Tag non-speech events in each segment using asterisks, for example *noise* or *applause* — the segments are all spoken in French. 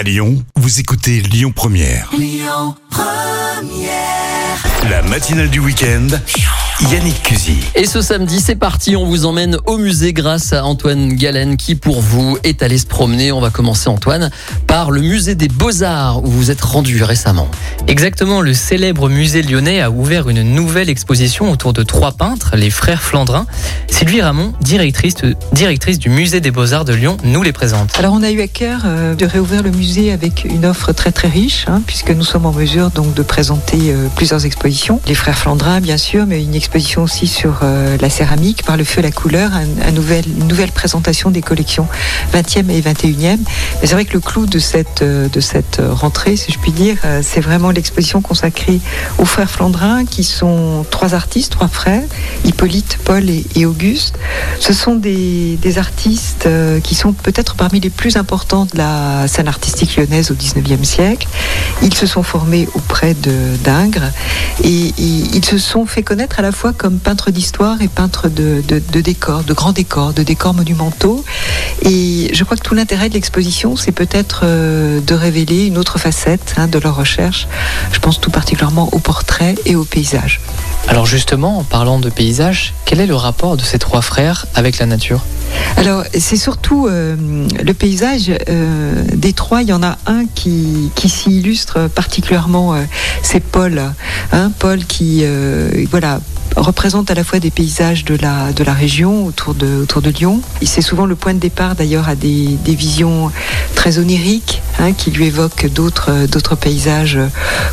À Lyon, vous écoutez Lyon Première. La matinale du week-end. Yannick Cusy. Et ce samedi, c'est parti, on vous emmène au musée grâce à Antoine Galen qui, pour vous, est allé se promener. On va commencer, Antoine, par le musée des Beaux-Arts où vous êtes rendu récemment. Exactement, le célèbre musée lyonnais a ouvert une nouvelle exposition autour de trois peintres, les frères Flandrin. Sylvie Ramon, directrice, directrice du musée des Beaux-Arts de Lyon, nous les présente. Alors on a eu à cœur euh, de réouvrir le musée avec une offre très très riche, hein, puisque nous sommes en mesure donc de présenter euh, plusieurs expositions. Les frères Flandrin bien sûr, mais une exposition aussi sur euh, la céramique, par le feu la couleur, un, un nouvel, une nouvelle présentation des collections 20e et 21e. Mais c'est vrai que le clou de cette, euh, de cette rentrée, si je puis dire, euh, c'est vraiment l'exposition consacrée aux frères Flandrin, qui sont trois artistes, trois frères, Hippolyte, Paul et, et Auguste. Ce sont des, des artistes euh, qui sont peut-être parmi les plus importants de la scène artistique lyonnaise au 19e siècle. Ils se sont formés auprès d'Ingres et, et ils se sont fait connaître à la fois comme peintres d'histoire et peintres de, de, de décors, de grands décors, de décors monumentaux. Et je crois que tout l'intérêt de l'exposition, c'est peut-être euh, de révéler une autre facette hein, de leur recherche. Je pense tout particulièrement aux portraits et aux paysages. Alors justement, en parlant de paysage, quel est le rapport de ces trois frères avec la nature? Alors, c'est surtout euh, le paysage euh, des trois. Il y en a un qui, qui s'y illustre particulièrement, euh, c'est Paul. Hein, Paul qui, voilà, représente à la fois des paysages de la, de la région autour de, autour de Lyon. C'est souvent le point de départ d'ailleurs à des, des visions très oniriques hein, qui lui évoquent d'autres, d'autres paysages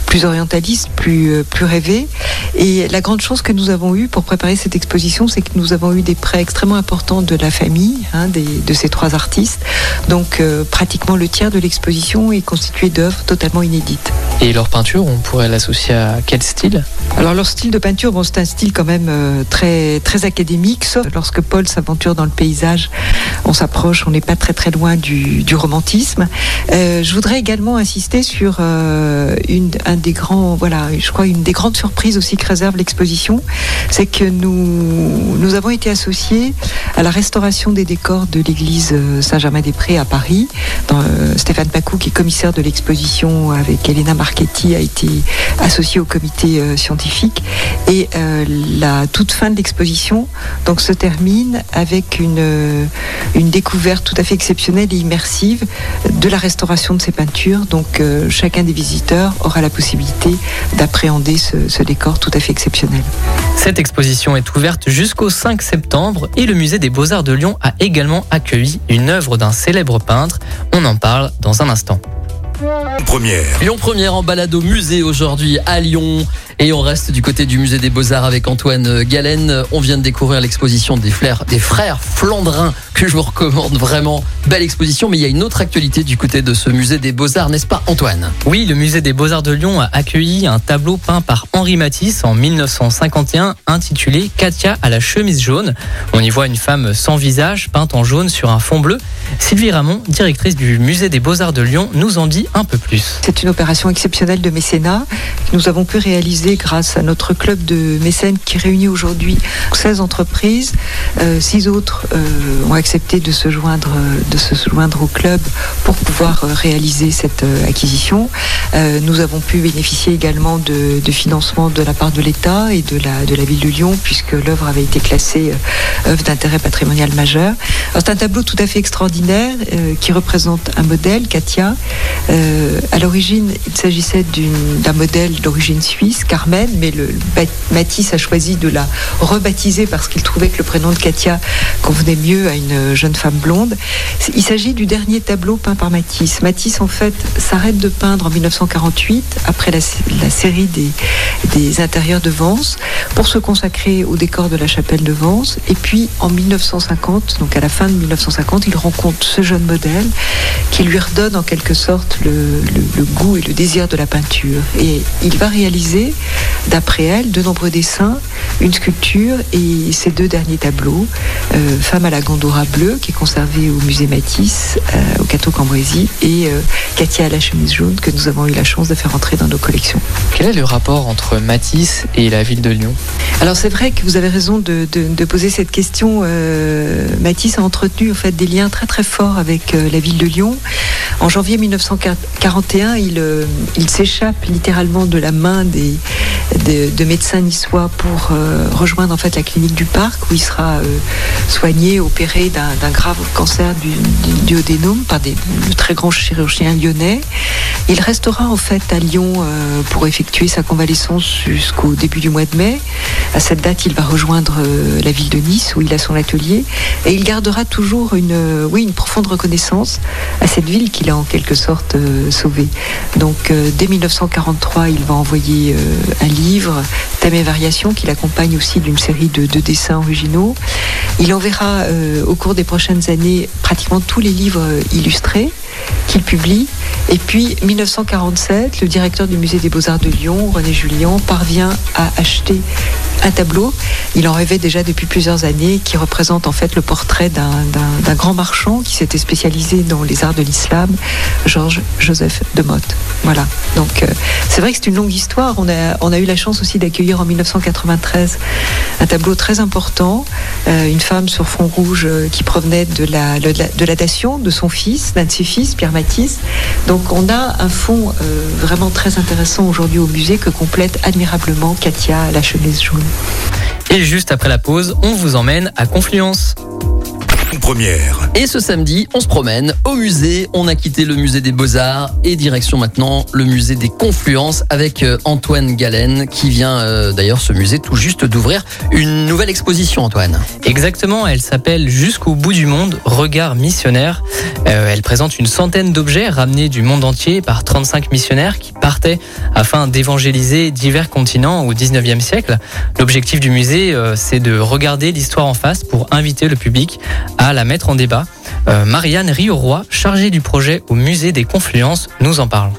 plus orientalistes, plus, euh, plus rêvés. Et la grande chance que nous avons eue pour préparer cette exposition, c'est que nous avons eu des prêts extrêmement importants de la famille hein, des, de ces trois artistes. Donc euh, pratiquement le tiers de l'exposition est constitué d'œuvres totalement inédites. Et leur peinture, on pourrait l'associer à quel style? Alors leur style de peinture, bon, c'est un style quand même euh, très, très académique, sauf lorsque Paul s'aventure dans le paysage, on s'approche, on n'est pas très très loin du, du romantisme. Euh, je voudrais également insister sur euh, une, un des grands, voilà, je crois une des grandes surprises aussi que réserve l'exposition, c'est que nous, nous avons été associés à la restauration des décors de l'église euh, Saint-Germain-des-Prés à Paris. Euh, Stéphane Pacou, qui est commissaire de l'exposition avec Elena Marchetti, a été associé au comité euh, scientifique. Et euh, la toute fin de l'exposition donc se termine avec une, euh, une découverte tout à fait exceptionnelle et immersive de la restauration de ces peintures. Donc euh, chacun des visiteurs aura la possibilité d'appréhender ce, ce décor tout à fait exceptionnel. Cette exposition est ouverte jusqu'au 5 septembre et le musée des Beaux-Arts de Lyon a également accueilli une œuvre d'un célèbre peintre. On en parle dans un instant. Première. Lyon Première en balade au musée aujourd'hui à Lyon. Et on reste du côté du musée des Beaux-Arts avec Antoine Galen. On vient de découvrir l'exposition des, frères- des frères Flandrin que je vous recommande vraiment. Belle exposition, mais il y a une autre actualité du côté de ce musée des Beaux-Arts, n'est-ce pas Antoine? Oui, le musée des Beaux-Arts de Lyon a accueilli un tableau peint par Henri Matisse en 1951 intitulé Katia à la chemise jaune. On y voit une femme sans visage peinte en jaune sur un fond bleu. Sylvie Ramon, directrice du musée des Beaux-Arts de Lyon, nous en dit un peu plus. C'est une opération exceptionnelle de mécénat que nous avons pu réaliser grâce à notre club de mécènes qui réunit aujourd'hui 16 entreprises. Euh, six autres euh, ont accepté de se, joindre, euh, de se au club pour pouvoir réaliser cette acquisition. Nous avons pu bénéficier également de, de financement de la part de l'État et de la, de la ville de Lyon puisque l'œuvre avait été classée œuvre d'intérêt patrimonial majeur. C'est un tableau tout à fait extraordinaire qui représente un modèle, Katia. À l'origine, il s'agissait d'un modèle d'origine suisse, Mais le, Matisse a choisi de la rebaptiser parce qu'il trouvait que le prénom de Katia convenait mieux à une jeune femme blonde. Il s'agit du dernier tableau peint par Matisse. Matisse, en fait, s'arrête de peindre en 1948, après la, sé- la série des, intérieurs de Vence, pour se consacrer au décor de la chapelle de Vence. Et puis, en 1950, donc à la fin de 1950, il rencontre ce jeune modèle qui lui redonne en quelque sorte le, le- le goût et le désir de la peinture. Et il va réaliser, d'après elle, de nombreux dessins, une sculpture et ces deux derniers tableaux, euh, Femme à la Gondora bleue, qui est conservée au musée Matisse, euh, au Cateau Cambrésis, et euh, Katia à la chemise jaune, que nous avons eu la chance de faire entrer dans nos collections. Quel est le rapport entre Matisse et la ville de Lyon? Alors c'est vrai que vous avez raison de, de- de poser cette question. Euh, Matisse a entretenu en fait des liens très très forts avec la ville de Lyon. En janvier 1941, il, il s'échappe littéralement de la main des, de, de médecins niçois pour euh, rejoindre en fait la clinique du parc où il sera euh, soigné, opéré d'un grave cancer du, du par des de très grands chirurgiens lyonnais. Il restera en fait à Lyon euh, pour effectuer sa convalescence jusqu'au début du mois de mai. À cette date, il va rejoindre la ville de Nice où il a son atelier et il gardera toujours une, oui, une profonde reconnaissance à cette ville qu'il a en quelque sorte sauvée. Donc dès 1943, il va envoyer un livre, Thème et Variations, qu'il accompagne aussi d'une série de, de dessins originaux. Il enverra euh, au cours des prochaines années pratiquement tous les livres euh, illustrés qu'il publie. Et puis 1947, le directeur du musée des beaux-arts de Lyon, René Julien, parvient à acheter un tableau. Il en rêvait déjà depuis plusieurs années, qui représente en fait le portrait d'un grand marchand qui s'était spécialisé dans les arts de l'islam, Georges Joseph de Motte. Voilà. Donc euh, c'est vrai que c'est une longue histoire. On a, on a eu la chance aussi d'accueillir en 1993 un tableau très important, euh, une femme sur fond rouge euh, qui provenait de la, de la, de son fils, d'un de ses fils, Pierre Matisse. Donc on a un fond euh, vraiment très intéressant aujourd'hui au musée que complète admirablement Katia la chemise jaune. Et juste après la pause, on vous emmène à Confluence. Première. Et ce samedi, on se promène au musée. On a quitté le musée des Beaux-Arts et direction maintenant le musée des Confluences avec euh, Antoine Galen qui vient euh, d'ailleurs ce musée tout juste d'ouvrir une nouvelle exposition Antoine. Exactement, elle s'appelle Jusqu'au bout du monde, regard missionnaire. Euh, elle présente une centaine d'objets ramenés du monde entier par 35 missionnaires qui partaient afin d'évangéliser divers continents au 19e siècle. L'objectif du musée, euh, c'est de regarder l'histoire en face pour inviter le public à la mettre en débat. Euh, Marianne Rioroy, chargée du projet au musée des Confluences, nous en parle.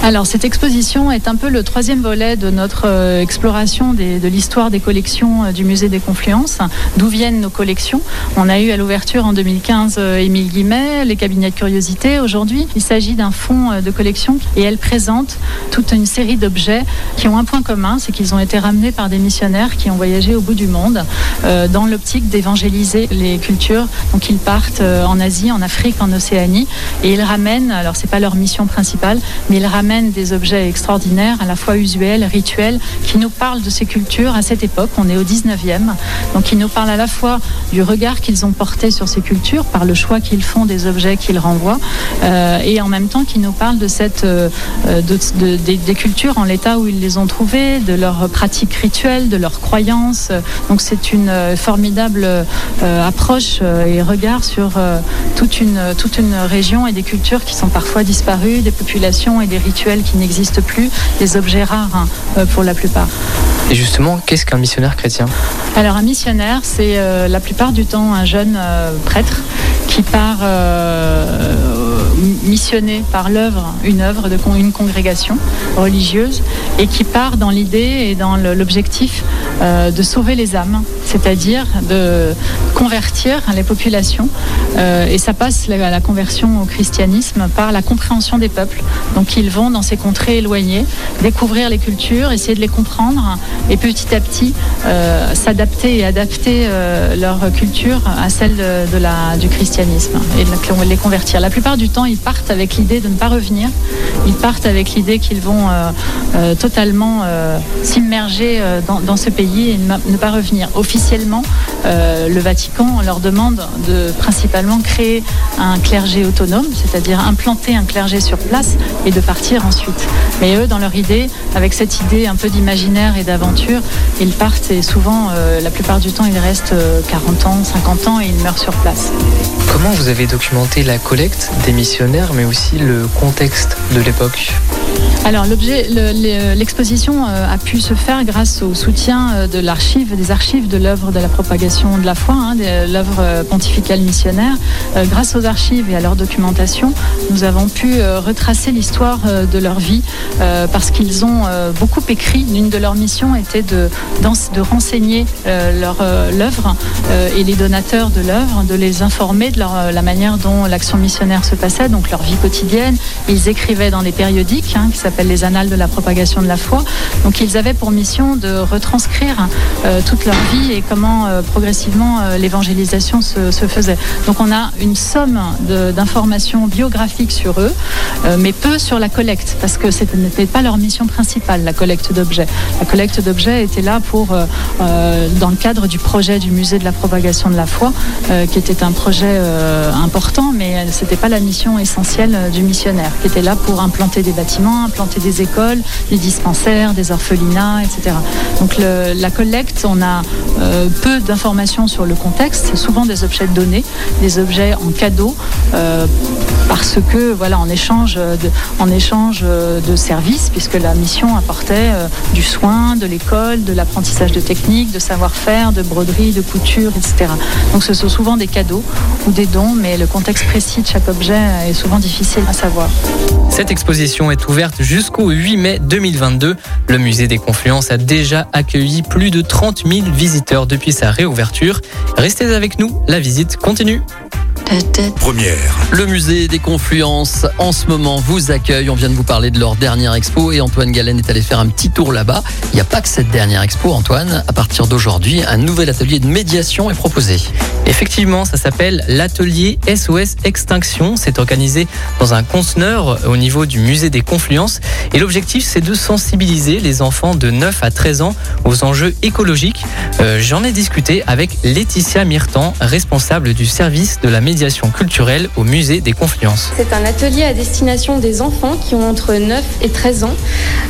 Alors cette exposition est un peu le troisième volet de notre euh, exploration de l'histoire des collections euh, du musée des Confluences. D'où viennent nos collections? On a eu à l'ouverture en 2015 euh, Émile Guimet, les cabinets de curiosité. Aujourd'hui, il s'agit d'un fonds de collection et elle présente toute une série d'objets qui ont un point commun, c'est qu'ils ont été ramenés par des missionnaires qui ont voyagé au bout du monde dans l'optique d'évangéliser les cultures. Donc ils partent en Asie, en Afrique, en Océanie et ils ramènent, alors c'est pas leur mission principale, mais ils ramènent des objets extraordinaires, à la fois usuels, rituels, qui nous parlent de ces cultures à cette époque. On est au 19e. Donc ils nous parlent à la fois du regard qu'ils ont porté sur ces cultures par le choix qu'ils font des objets qu'ils renvoient euh, et en même temps qui nous parlent de cette euh, de, de- des, cultures en l'état où ils les ont trouvées, de leurs pratiques rituelles, de leurs croyances. Donc c'est une euh, formidable approche et regard sur toute une toute une région et des cultures qui sont parfois disparues, des populations et des rituels qui n'existent plus, des objets rares hein, euh, pour la plupart. Et justement, qu'est-ce qu'un missionnaire chrétien? Alors un missionnaire, c'est euh, la plupart du temps un jeune euh, prêtre qui part euh, missionner par l'œuvre, une œuvre de con- une congrégation religieuse, et qui part dans l'idée et dans l'objectif euh, de sauver les âmes, c'est-à-dire de convertir les populations. Euh, et ça passe la, la conversion au christianisme par la compréhension des peuples. Donc ils vont dans ces contrées éloignées, découvrir les cultures, essayer de les comprendre, et petit à petit euh, s'adapter et adapter leur culture à celle de, la, du christianisme et de les convertir. La plupart du temps, ils partent avec l'idée de ne pas revenir. Ils partent avec l'idée qu'ils vont totalement s'immerger dans ce pays et ne, pas revenir. Officiellement, euh, le Vatican leur demande de principalement créer un clergé autonome, c'est-à-dire implanter un clergé sur place et de partir ensuite. Mais eux, dans leur idée, avec cette idée un peu d'imaginaire et d'aventure, ils partent et souvent, euh, la plupart du temps, ils restent euh, 40 ans, 50 ans et ils meurent sur place. Comment vous avez documenté la collecte des missionnaires, mais aussi le contexte de l'époque? Alors l'exposition euh, a pu se faire grâce au soutien euh, des archives de l'œuvre de la propagation de la foi, hein, de l'œuvre euh, pontificale missionnaire. Grâce aux archives et à leur documentation, nous avons pu retracer l'histoire de leur vie parce qu'ils ont beaucoup écrit. L'une de leurs missions était de, renseigner l'œuvre et les donateurs de l'œuvre, de les informer de la manière dont l'action missionnaire se passait, donc leur vie quotidienne. Ils écrivaient dans des périodiques hein, qui s'appelaient les Annales de la propagation de la foi. Donc ils avaient pour mission de retranscrire euh, toute leur vie et comment euh, progressivement euh, l'évangélisation se, se faisait. Donc on a une somme d'informations biographiques sur eux, mais peu sur la collecte, parce que ce n'était pas leur mission principale, la collecte d'objets. La collecte d'objets était là pour, dans le cadre du projet du musée de la propagation de la foi, qui était un projet important, mais ce n'était pas la mission essentielle du missionnaire, qui était là pour implanter des bâtiments, des écoles, des dispensaires, des orphelinats, etc. Donc la collecte, on a euh, peu d'informations sur le contexte, souvent des objets donnés, des objets en cadeau, euh, parce que voilà, en échange de, en échange de services, puisque la mission apportait euh, du soin, de l'école, de l'apprentissage de techniques, de savoir-faire, de broderie, de couture, etc. Donc ce sont souvent des cadeaux ou des dons, mais le contexte précis de chaque objet est souvent difficile à savoir. Cette exposition est ouverte jusqu'au 8 mai 2022. Le musée des Confluences a déjà accueilli plus de 30 000 visiteurs depuis sa réouverture. Restez avec nous, la visite continue. Première. Le musée des Confluences en ce moment vous accueille. On vient de vous parler de leur dernière expo et Antoine Galen est allé faire un petit tour là-bas. Il n'y a pas que cette dernière expo, Antoine. À partir d'aujourd'hui, un nouvel atelier de médiation est proposé. Effectivement, ça s'appelle l'atelier SOS Extinction. C'est organisé dans un conteneur au niveau du musée des Confluences. Et l'objectif, c'est de sensibiliser les enfants de 9 à 13 ans aux enjeux écologiques. Euh, J'en ai discuté avec Laetitia Myrtan, responsable du service de la médiation culturelle au musée des Confluences. C'est un atelier à destination des enfants qui ont entre 9 et 13 ans,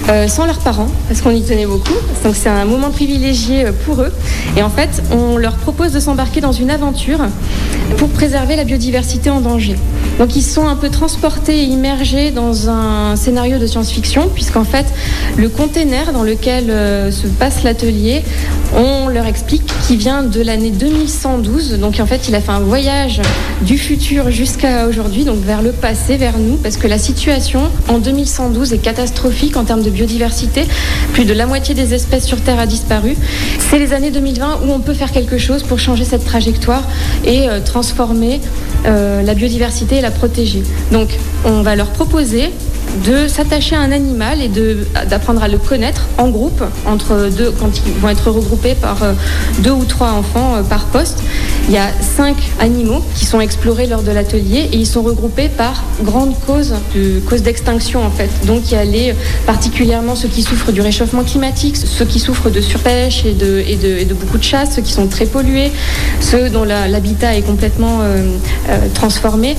euh, sans leurs parents, parce qu'on y tenait beaucoup. C'est un moment privilégié euh, pour eux. Et en fait, on leur propose de s'embarquer dans une aventure pour préserver la biodiversité en danger. Donc ils sont un peu transportés et immergés dans un scénario de science-fiction, puisqu'en fait, le container dans lequel euh, se passe l'atelier, on leur explique qu'il vient de l'année 2112. Donc en fait, il a fait un voyage du futur jusqu'à aujourd'hui, donc vers le passé, vers nous, parce que la situation en 2112 est catastrophique en termes de biodiversité. Plus de la moitié des espèces sur Terre a disparu. C'est les années 2020 où on peut faire quelque chose pour changer cette trajectoire et euh, transformer euh, la biodiversité et la protéger. Donc on va leur proposer de s'attacher à un animal et d'apprendre à le connaître en groupe, entre deux, quand ils vont être regroupés par euh, deux ou trois enfants euh, par poste. Il y a cinq animaux qui sont explorés lors de l'atelier et ils sont regroupés par grande cause, de cause d'extinction en fait. Donc il y a les, particulièrement ceux qui souffrent du réchauffement climatique, ceux qui souffrent de surpêche et de, beaucoup de chasse, ceux qui sont très pollués, ceux dont l'habitat est complètement euh, transformé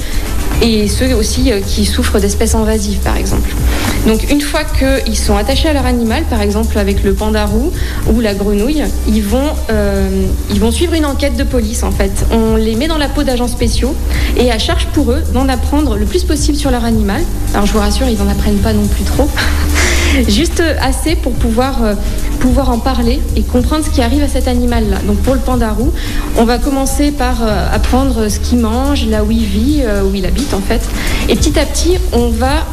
et ceux aussi euh, qui souffrent d'espèces invasives, par exemple. Donc, une fois qu'ils sont attachés à leur animal, par exemple avec le pandarou ou la grenouille, ils vont, euh, ils vont suivre une enquête de police, en fait. On les met dans la peau d'agents spéciaux et à charge pour eux d'en apprendre le plus possible sur leur animal. Alors, je vous rassure, ils n'en apprennent pas non plus trop. *laughs* *laughs* Juste assez pour pouvoir, euh, pouvoir en parler et comprendre ce qui arrive à cet animal-là. Donc pour le pandarou, on va commencer par euh, apprendre ce qu'il mange, là où il vit, euh, où il habite en fait. Et petit à petit, on va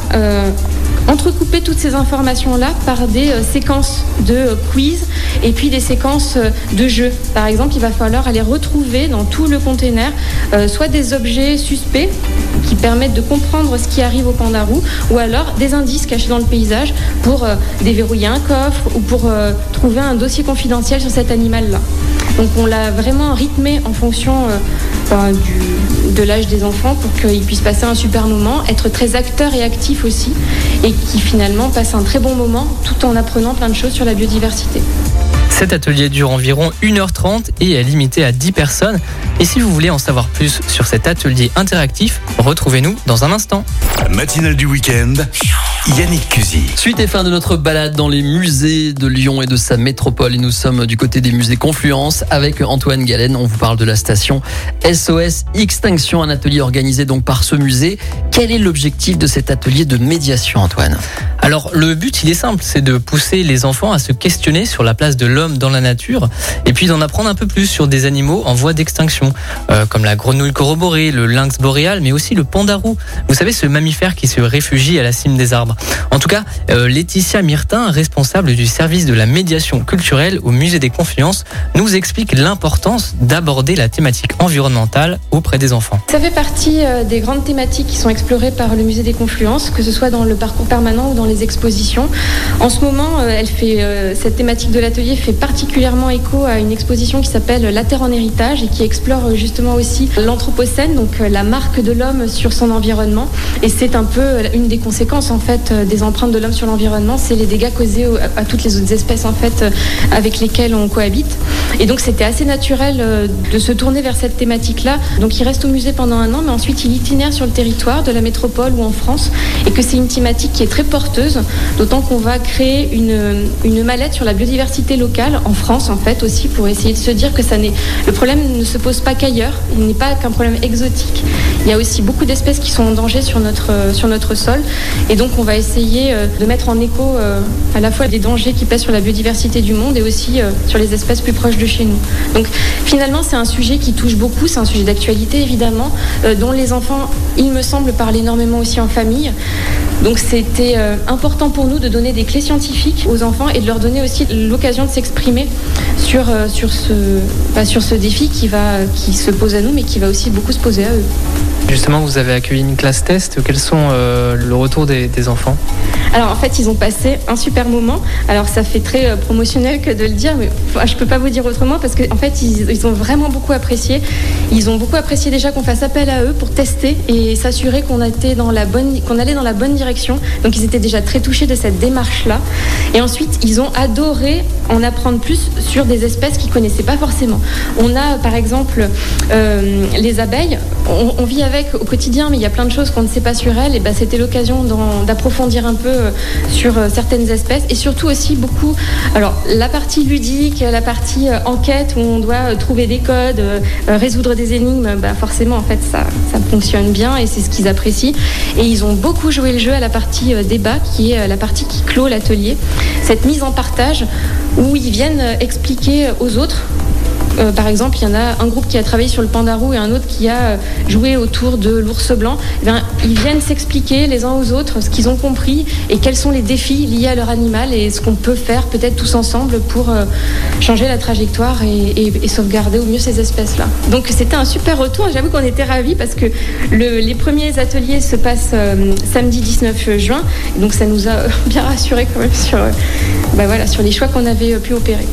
entrecouper toutes ces informations-là par des euh, séquences de euh, quiz et puis des séquences euh, de jeux. Par exemple, il va falloir aller retrouver dans tout le container soit des objets suspects qui permettent de comprendre ce qui arrive au pandarou ou alors des indices cachés dans le paysage pour déverrouiller un coffre ou pour trouver un dossier confidentiel sur cet animal-là. Donc on l'a vraiment rythmé en fonction euh, ben, du- de l'âge des enfants pour qu'ils puissent passer un super moment, être très acteurs et actifs aussi, et qui finalement passent un très bon moment tout en apprenant plein de choses sur la biodiversité. Cet atelier dure environ 1h30 et est limité à 10 personnes. Et si vous voulez en savoir plus sur cet atelier interactif, retrouvez-nous dans un instant. La matinale du week-end. Yannick Cusy. Suite et fin de notre balade dans les musées de Lyon et de sa métropole. Et nous sommes du côté des musées Confluence avec Antoine Galen. On vous parle de la station SOS Extinction, un atelier organisé donc par ce musée. Quel est l'objectif de cet atelier de médiation, Antoine? Alors le but il est simple, c'est de pousser les enfants à se questionner sur la place de l'homme dans la nature et puis d'en apprendre un peu plus sur des animaux en voie d'extinction, euh, comme la grenouille corroborée, le lynx boréal, mais aussi le pandarou. Vous savez ce mammifère qui se réfugie à la cime des arbres. En tout cas, euh, Laetitia Myrtin, responsable du service de la médiation culturelle au Musée des Confluences, nous explique l'importance d'aborder la thématique environnementale auprès des enfants. Ça fait partie euh, des grandes thématiques qui sont explorées par le Musée des Confluences, que ce soit dans le parcours permanent ou dans les expositions. En ce moment, euh, elle fait, euh, cette thématique de l'atelier fait particulièrement écho à une exposition qui s'appelle La Terre en héritage et qui explore euh, justement aussi l'Anthropocène, donc la marque de l'homme sur son environnement. Et c'est un peu une des conséquences en fait des empreintes de l'homme sur l'environnement, c'est les dégâts causés au- à toutes les autres espèces en fait avec lesquelles on cohabite. Et donc c'était assez naturel de se tourner vers cette thématique-là. Donc il reste au musée pendant un an, mais ensuite il itinère sur le territoire de la métropole ou en France, et que c'est une thématique qui est très porteuse, d'autant qu'on va créer une, une mallette sur la biodiversité locale en France en fait aussi pour essayer de se dire que ça n'est le problème ne se pose pas qu'ailleurs, il n'est pas qu'un problème exotique. Il y a aussi beaucoup d'espèces qui sont en danger sur notre euh, sur notre sol, et donc on va essayer euh, de mettre en écho euh, à la fois des dangers qui pèsent sur la biodiversité du monde et aussi sur les espèces plus proches de chez nous. Donc finalement c'est un sujet qui touche beaucoup, c'est un sujet d'actualité évidemment, dont les enfants, il me semble, parlent énormément aussi en famille. Donc c'était euh, important pour nous de donner des clés scientifiques aux enfants et de leur donner aussi l'occasion de s'exprimer sur, euh, bah, ce défi qui, va, qui se pose à nous mais qui va aussi beaucoup se poser à eux. Justement, vous avez accueilli une classe test. Quels sont euh, le retour des, enfants? Alors en fait, ils ont passé un super moment. Alors ça fait très euh, promotionnel que de le dire, mais enfin, je peux pas vous dire autrement parce qu'en en fait, ils, ont vraiment beaucoup apprécié. Ils ont beaucoup apprécié déjà qu'on fasse appel à eux pour tester et s'assurer qu'on allait dans la bonne direction. Donc ils étaient déjà très touchés de cette démarche-là. Et ensuite, ils ont adoré en apprendre plus sur des espèces qu'ils connaissaient pas forcément. On a par exemple euh, les abeilles. On, vit avec au quotidien, mais il y a plein de choses qu'on ne sait pas sur elles. Et ben, c'était l'occasion d'approfondir un peu euh, sur euh, certaines espèces et surtout aussi beaucoup. Alors la partie ludique, la partie euh, enquête où on doit trouver des codes, résoudre des énigmes. bah, forcément, en fait, ça, fonctionne bien et c'est ce qu'ils apprécient. Et ils ont beaucoup joué le jeu à la partie débat, qui est la partie qui clôt l'atelier. Cette mise en partage où ils viennent expliquer aux autres euh, par exemple, il y en a un groupe qui a travaillé sur le pandarou et un autre qui a euh, joué autour de l'ours blanc. Eh ils viennent s'expliquer les uns aux autres ce qu'ils ont compris et quels sont les défis liés à leur animal et ce qu'on peut faire peut-être tous ensemble pour euh, changer la trajectoire et, sauvegarder au mieux ces espèces-là. Donc c'était un super retour. J'avoue qu'on était ravis parce que le- les premiers ateliers se passent samedi 19 juin. Donc ça nous a *laughs* bien rassurés quand même sur, bah voilà, sur les choix qu'on avait pu opérer.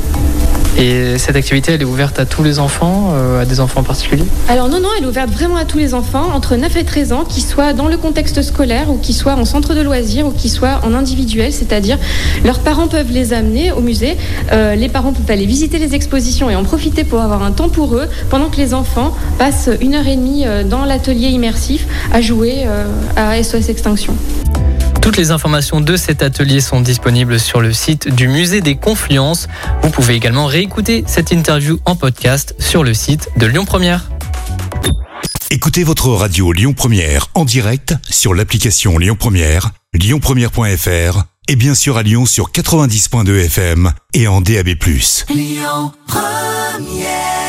Et cette activité, elle est ouverte à tous les enfants, euh, à des enfants en particulier Alors non, non, elle est ouverte vraiment à tous les enfants entre 9 et 13 ans, qu'ils soient dans le contexte scolaire ou qu'ils soient en centre de loisirs ou qu'ils soient en individuel, c'est-à-dire leurs parents peuvent les amener au musée, euh, les parents peuvent aller visiter les expositions et en profiter pour avoir un temps pour eux, pendant que les enfants passent une heure et demie euh, dans l'atelier immersif à jouer à SOS Extinction. Toutes les informations de cet atelier sont disponibles sur le site du musée des Confluences. Vous pouvez également réécouter cette interview en podcast sur le site de Lyon Première. Écoutez votre radio Lyon Première en direct sur l'application Lyon Première, lyonpremière.fr et bien sûr à Lyon sur 90.2 FM et en DAB+. Lyon Première